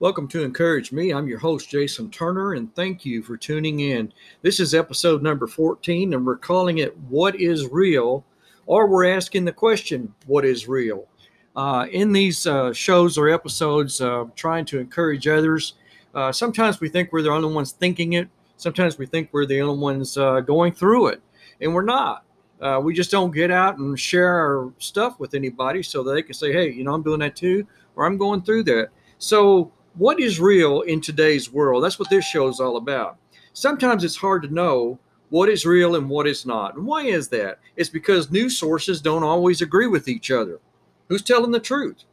Welcome to Encourage Me. I'm your host, Jason Turner, and thank you for tuning in. This is episode number 14, and we're calling it What is Real? Or we're asking the question, What is real? Uh, in these uh, shows or episodes, uh, trying to encourage others, uh, sometimes we think we're the only ones thinking it. Sometimes we think we're the only ones uh, going through it, and we're not. Uh, we just don't get out and share our stuff with anybody so they can say, hey, you know, I'm doing that too, or I'm going through that. So, what is real in today's world? That's what this show is all about. Sometimes it's hard to know what is real and what is not. And why is that? It's because news sources don't always agree with each other. Who's telling the truth?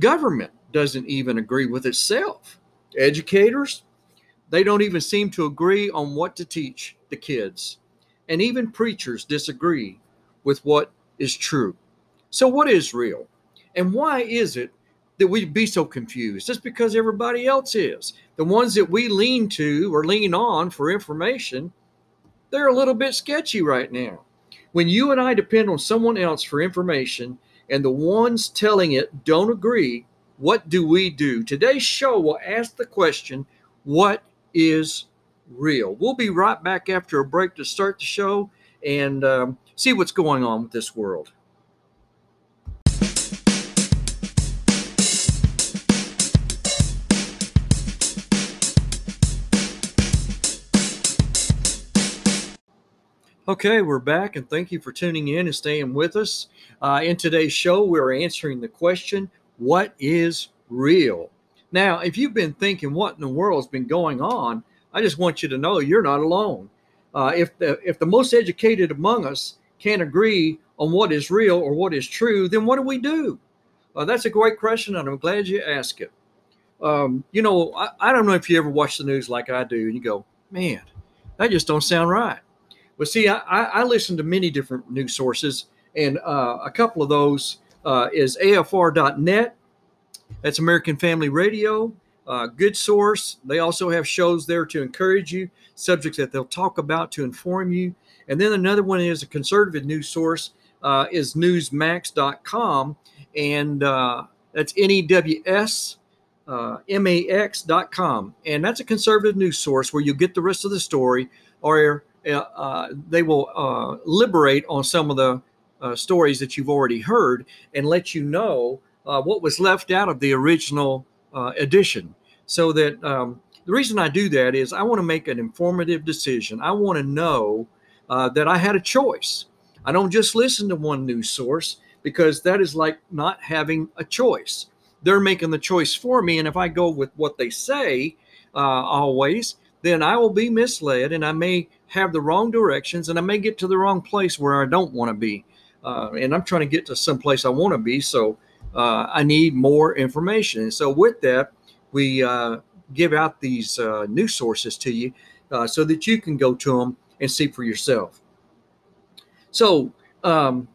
Government doesn't even agree with itself. Educators, they don't even seem to agree on what to teach the kids. And even preachers disagree with what is true. So, what is real? And why is it that we'd be so confused just because everybody else is. The ones that we lean to or lean on for information, they're a little bit sketchy right now. When you and I depend on someone else for information and the ones telling it don't agree, what do we do? Today's show will ask the question what is real? We'll be right back after a break to start the show and um, see what's going on with this world. Okay, we're back, and thank you for tuning in and staying with us. Uh, in today's show, we're answering the question What is real? Now, if you've been thinking what in the world has been going on, I just want you to know you're not alone. Uh, if, the, if the most educated among us can't agree on what is real or what is true, then what do we do? Uh, that's a great question, and I'm glad you asked it. Um, you know, I, I don't know if you ever watch the news like I do, and you go, man, that just don't sound right well, see, I, I listen to many different news sources, and uh, a couple of those uh, is AFR.net. That's American Family Radio. Uh, good source. They also have shows there to encourage you, subjects that they'll talk about to inform you. And then another one is a conservative news source uh, is newsmax.com, and uh, that's N-E-W-S uh, M-A-X.com. And that's a conservative news source where you get the rest of the story or uh, they will uh, liberate on some of the uh, stories that you've already heard and let you know uh, what was left out of the original uh, edition. So that um, the reason I do that is I want to make an informative decision. I want to know that I had a choice. I don't just listen to one news source because that is like not having a choice. They're making the choice for me. And if I go with what they say always, then I will be misled and I may have the wrong directions and I may get to the wrong place where I don't want to be. Uh, and I'm trying to get to some place I want to be. So uh, I need more information. And so with that, we uh, give out these uh, news sources to you uh, so that you can go to them and see for yourself. So um,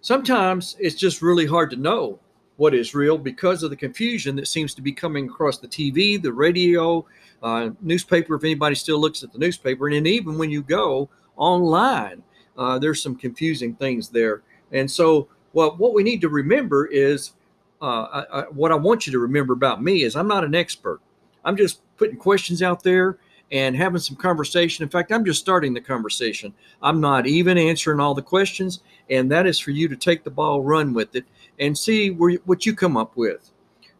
sometimes it's just really hard to know what is real because of the confusion that seems to be coming across the TV, the radio, uh, newspaper, if anybody still looks at the newspaper, and then even when you go online, uh, there's some confusing things there. And so, what we need to remember is uh, I, I, what I want you to remember about me is I'm not an expert. I'm just putting questions out there and having some conversation. In fact, I'm just starting the conversation. I'm not even answering all the questions, and that is for you to take the ball, run with it, and see where, what you come up with.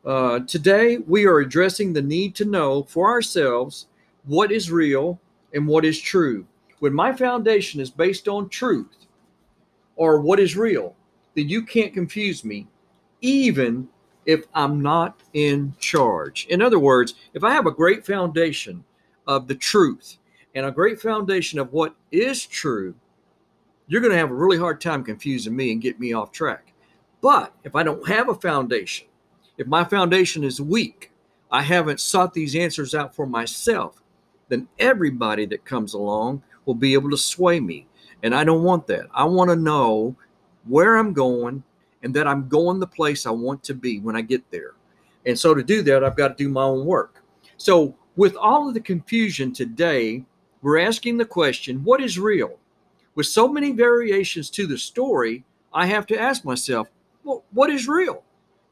Uh, today, we are addressing the need to know for ourselves what is real and what is true. When my foundation is based on truth or what is real, then you can't confuse me, even if I'm not in charge. In other words, if I have a great foundation of the truth and a great foundation of what is true, you're going to have a really hard time confusing me and get me off track. But if I don't have a foundation, if my foundation is weak, I haven't sought these answers out for myself, then everybody that comes along will be able to sway me. And I don't want that. I want to know where I'm going and that I'm going the place I want to be when I get there. And so to do that, I've got to do my own work. So, with all of the confusion today, we're asking the question what is real? With so many variations to the story, I have to ask myself, well, what is real?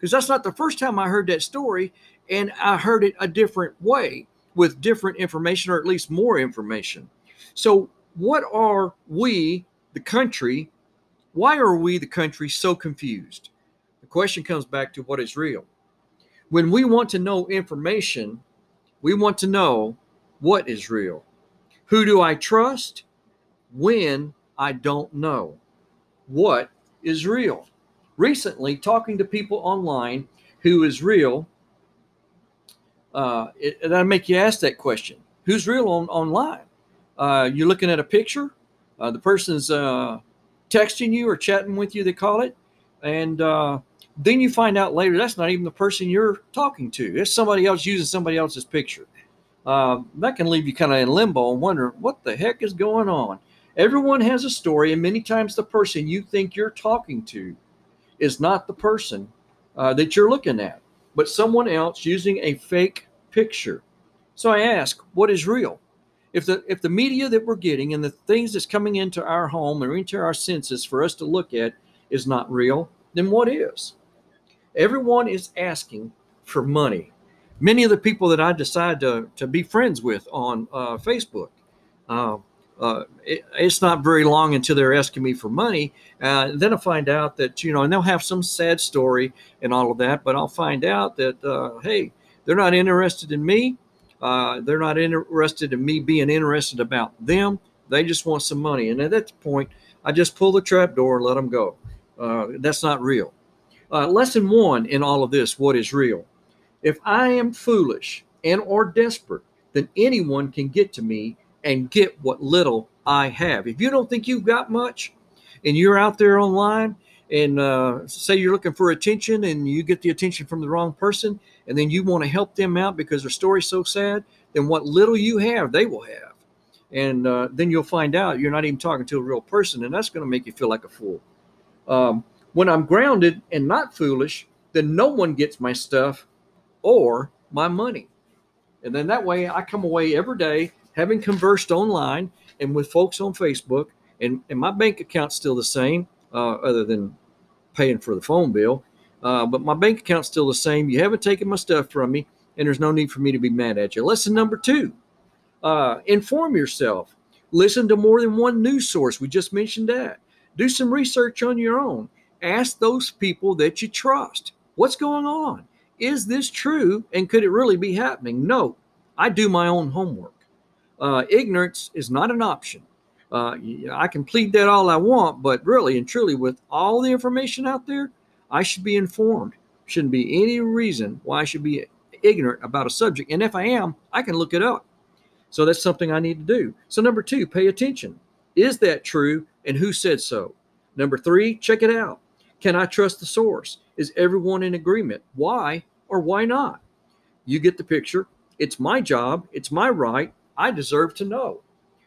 because that's not the first time I heard that story, and I heard it a different way with different information, or at least more information. So, what are we, the country, why are we, the country, so confused? The question comes back to what is real. When we want to know information, we want to know what is real. Who do I trust when I don't know? What is real? Recently, talking to people online who is real, uh, I make you ask that question who's real on, online? Uh, you're looking at a picture, uh, the person's uh, texting you or chatting with you, they call it, and uh, then you find out later that's not even the person you're talking to. It's somebody else using somebody else's picture. Uh, that can leave you kind of in limbo and wonder what the heck is going on. Everyone has a story, and many times the person you think you're talking to is not the person uh, that you're looking at, but someone else using a fake picture. So I ask, what is real? If the if the media that we're getting and the things that's coming into our home or into our senses for us to look at is not real, then what is? Everyone is asking for money. Many of the people that I decide to, to be friends with on uh, Facebook, uh, uh, it, it's not very long until they're asking me for money. Uh, then I find out that, you know, and they'll have some sad story and all of that, but I'll find out that, uh, hey, they're not interested in me. Uh, they're not interested in me being interested about them. They just want some money. And at that point, I just pull the trap door and let them go. Uh, that's not real. Uh, lesson one in all of this what is real? If I am foolish and or desperate, then anyone can get to me and get what little I have. If you don't think you've got much and you're out there online and uh, say you're looking for attention and you get the attention from the wrong person and then you want to help them out because their story's so sad, then what little you have, they will have. And uh, then you'll find out you're not even talking to a real person, and that's going to make you feel like a fool. Um, when I'm grounded and not foolish, then no one gets my stuff or my money. And then that way I come away every day having conversed online and with folks on Facebook, and, and my bank account's still the same, uh, other than paying for the phone bill. Uh, but my bank account's still the same. You haven't taken my stuff from me, and there's no need for me to be mad at you. Lesson number two uh, inform yourself. Listen to more than one news source. We just mentioned that. Do some research on your own. Ask those people that you trust what's going on? Is this true? And could it really be happening? No, I do my own homework. Uh, ignorance is not an option. Uh, I can plead that all I want, but really and truly, with all the information out there, I should be informed. Shouldn't be any reason why I should be ignorant about a subject. And if I am, I can look it up. So that's something I need to do. So, number two, pay attention. Is that true? And who said so? Number three, check it out. Can I trust the source? Is everyone in agreement? Why or why not? You get the picture. It's my job. It's my right. I deserve to know.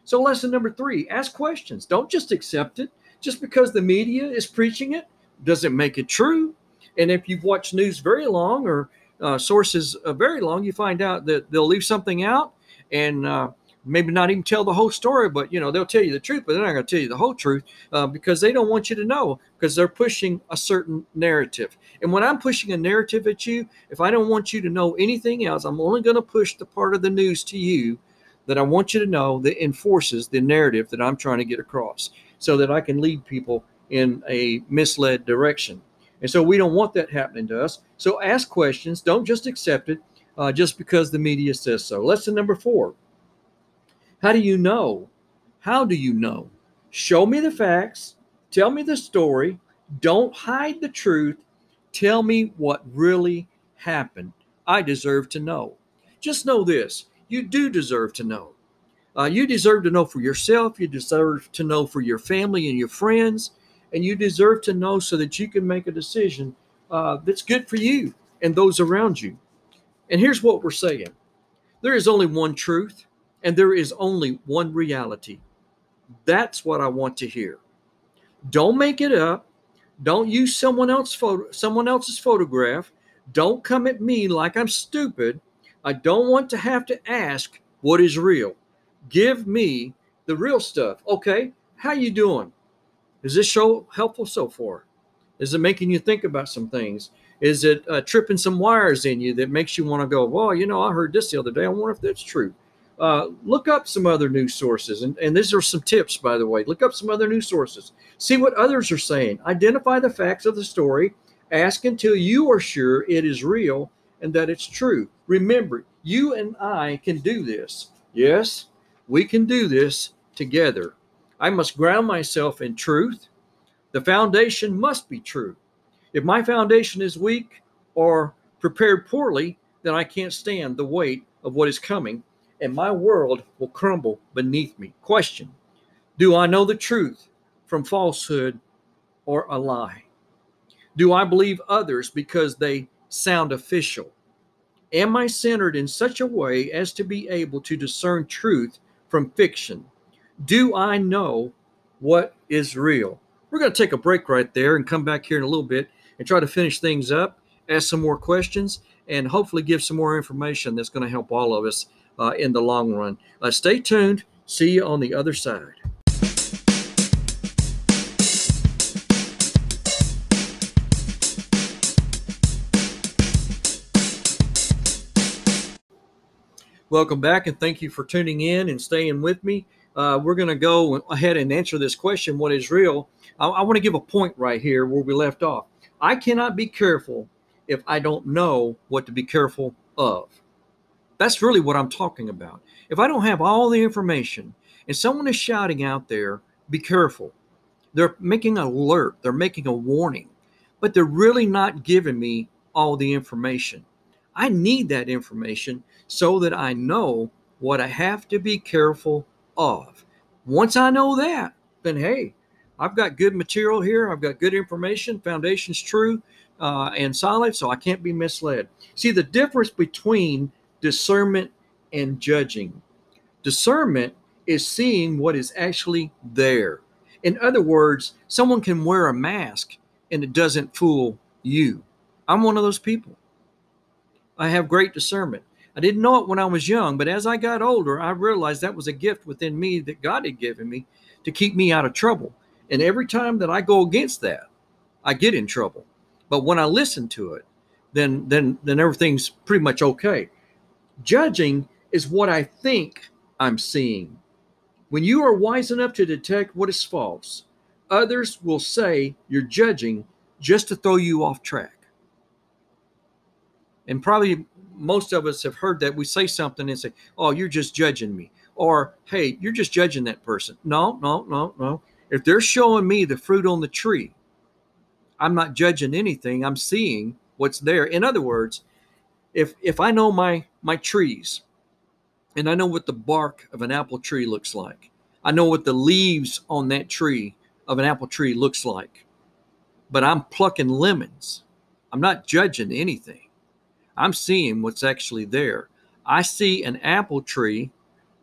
So, lesson number three ask questions. Don't just accept it. Just because the media is preaching it doesn't make it true. And if you've watched news very long or uh, sources uh, very long, you find out that they'll leave something out and uh, maybe not even tell the whole story, but you know they'll tell you the truth, but they're not going to tell you the whole truth uh, because they don't want you to know because they're pushing a certain narrative. And when I'm pushing a narrative at you, if I don't want you to know anything else, I'm only going to push the part of the news to you that I want you to know that enforces the narrative that I'm trying to get across, so that I can lead people in a misled direction. And so we don't want that happening to us. So ask questions. Don't just accept it uh, just because the media says so. Lesson number four how do you know? How do you know? Show me the facts. Tell me the story. Don't hide the truth. Tell me what really happened. I deserve to know. Just know this you do deserve to know. Uh, you deserve to know for yourself. You deserve to know for your family and your friends. And you deserve to know so that you can make a decision uh, that's good for you and those around you. And here's what we're saying there is only one truth, and there is only one reality. That's what I want to hear. Don't make it up. Don't use someone else photo, someone else's photograph. Don't come at me like I'm stupid. I don't want to have to ask what is real. Give me the real stuff. Okay, how you doing? Is this show helpful so far? Is it making you think about some things? Is it uh, tripping some wires in you that makes you want to go, well, you know, I heard this the other day. I wonder if that's true. Uh, look up some other news sources. And, and these are some tips, by the way. Look up some other news sources. See what others are saying. Identify the facts of the story. Ask until you are sure it is real and that it's true. Remember, you and I can do this. Yes, we can do this together. I must ground myself in truth. The foundation must be true. If my foundation is weak or prepared poorly, then I can't stand the weight of what is coming, and my world will crumble beneath me. Question Do I know the truth from falsehood or a lie? Do I believe others because they sound official? Am I centered in such a way as to be able to discern truth from fiction? Do I know what is real? We're going to take a break right there and come back here in a little bit and try to finish things up, ask some more questions, and hopefully give some more information that's going to help all of us uh, in the long run. Uh, stay tuned. See you on the other side. Welcome back, and thank you for tuning in and staying with me. Uh, we're going to go ahead and answer this question what is real? I, I want to give a point right here where we left off. I cannot be careful if I don't know what to be careful of. That's really what I'm talking about. If I don't have all the information and someone is shouting out there, be careful. They're making an alert, they're making a warning, but they're really not giving me all the information. I need that information so that I know what I have to be careful of. Once I know that, then hey, I've got good material here. I've got good information. Foundation's true uh, and solid, so I can't be misled. See the difference between discernment and judging. Discernment is seeing what is actually there. In other words, someone can wear a mask and it doesn't fool you. I'm one of those people. I have great discernment. I didn't know it when I was young, but as I got older, I realized that was a gift within me that God had given me to keep me out of trouble. And every time that I go against that, I get in trouble. But when I listen to it, then then then everything's pretty much okay. Judging is what I think I'm seeing. When you are wise enough to detect what is false, others will say you're judging just to throw you off track. And probably most of us have heard that we say something and say, "Oh, you're just judging me," or "Hey, you're just judging that person." No, no, no, no. If they're showing me the fruit on the tree, I'm not judging anything. I'm seeing what's there. In other words, if if I know my my trees and I know what the bark of an apple tree looks like, I know what the leaves on that tree of an apple tree looks like. But I'm plucking lemons. I'm not judging anything. I'm seeing what's actually there. I see an apple tree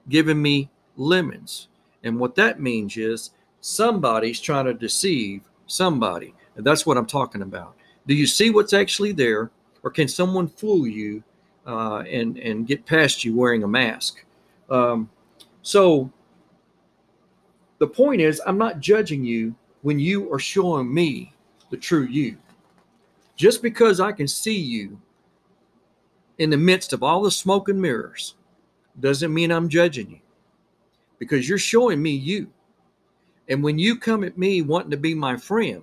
giving me lemons. And what that means is somebody's trying to deceive somebody. And that's what I'm talking about. Do you see what's actually there, or can someone fool you uh, and and get past you wearing a mask? Um, so the point is, I'm not judging you when you are showing me the true you. Just because I can see you in the midst of all the smoke and mirrors doesn't mean I'm judging you because you're showing me you. And when you come at me wanting to be my friend,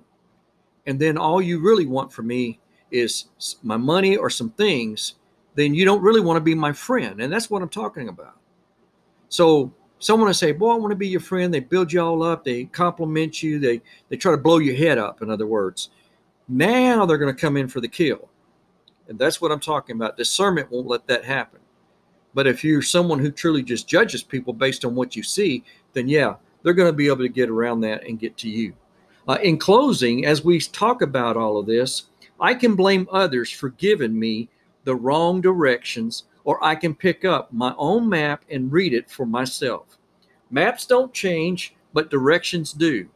and then all you really want from me is my money or some things, then you don't really want to be my friend. And that's what I'm talking about. So someone will say, Boy, I want to be your friend. They build you all up, they compliment you, they they try to blow your head up, in other words. Now they're going to come in for the kill. And that's what I'm talking about. Discernment won't let that happen. But if you're someone who truly just judges people based on what you see, then yeah, they're going to be able to get around that and get to you. Uh, in closing, as we talk about all of this, I can blame others for giving me the wrong directions, or I can pick up my own map and read it for myself. Maps don't change, but directions do.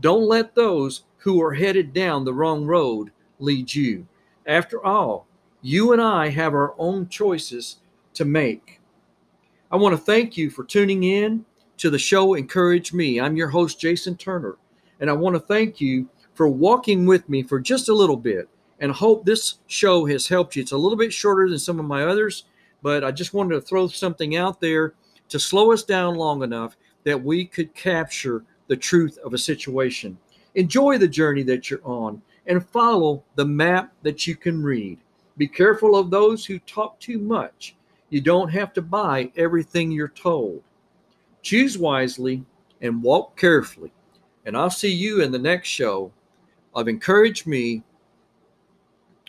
Don't let those who are headed down the wrong road lead you. After all, you and I have our own choices to make. I want to thank you for tuning in to the show Encourage Me. I'm your host, Jason Turner, and I want to thank you for walking with me for just a little bit and hope this show has helped you. It's a little bit shorter than some of my others, but I just wanted to throw something out there to slow us down long enough that we could capture the truth of a situation. Enjoy the journey that you're on and follow the map that you can read. Be careful of those who talk too much. You don't have to buy everything you're told. Choose wisely and walk carefully. And I'll see you in the next show of Encourage Me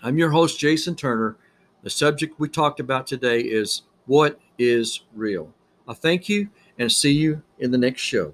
I'm your host, Jason Turner. The subject we talked about today is what is real. I thank you and see you in the next show.